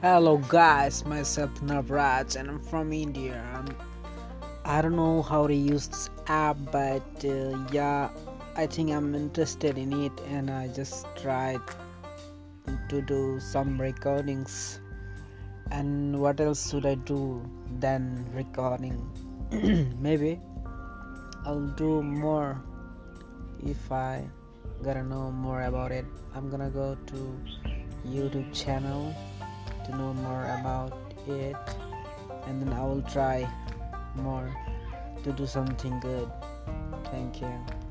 Hello guys, myself Navraj and I'm from India. I'm, I don't know how to use this app, but uh, yeah, I think I'm interested in it, and I just tried to do some recordings. And what else should I do than recording? Maybe I'll do more if I gotta know more about it. I'm gonna go to YouTube channel to know more about it and then I will try more to do something good. Thank you.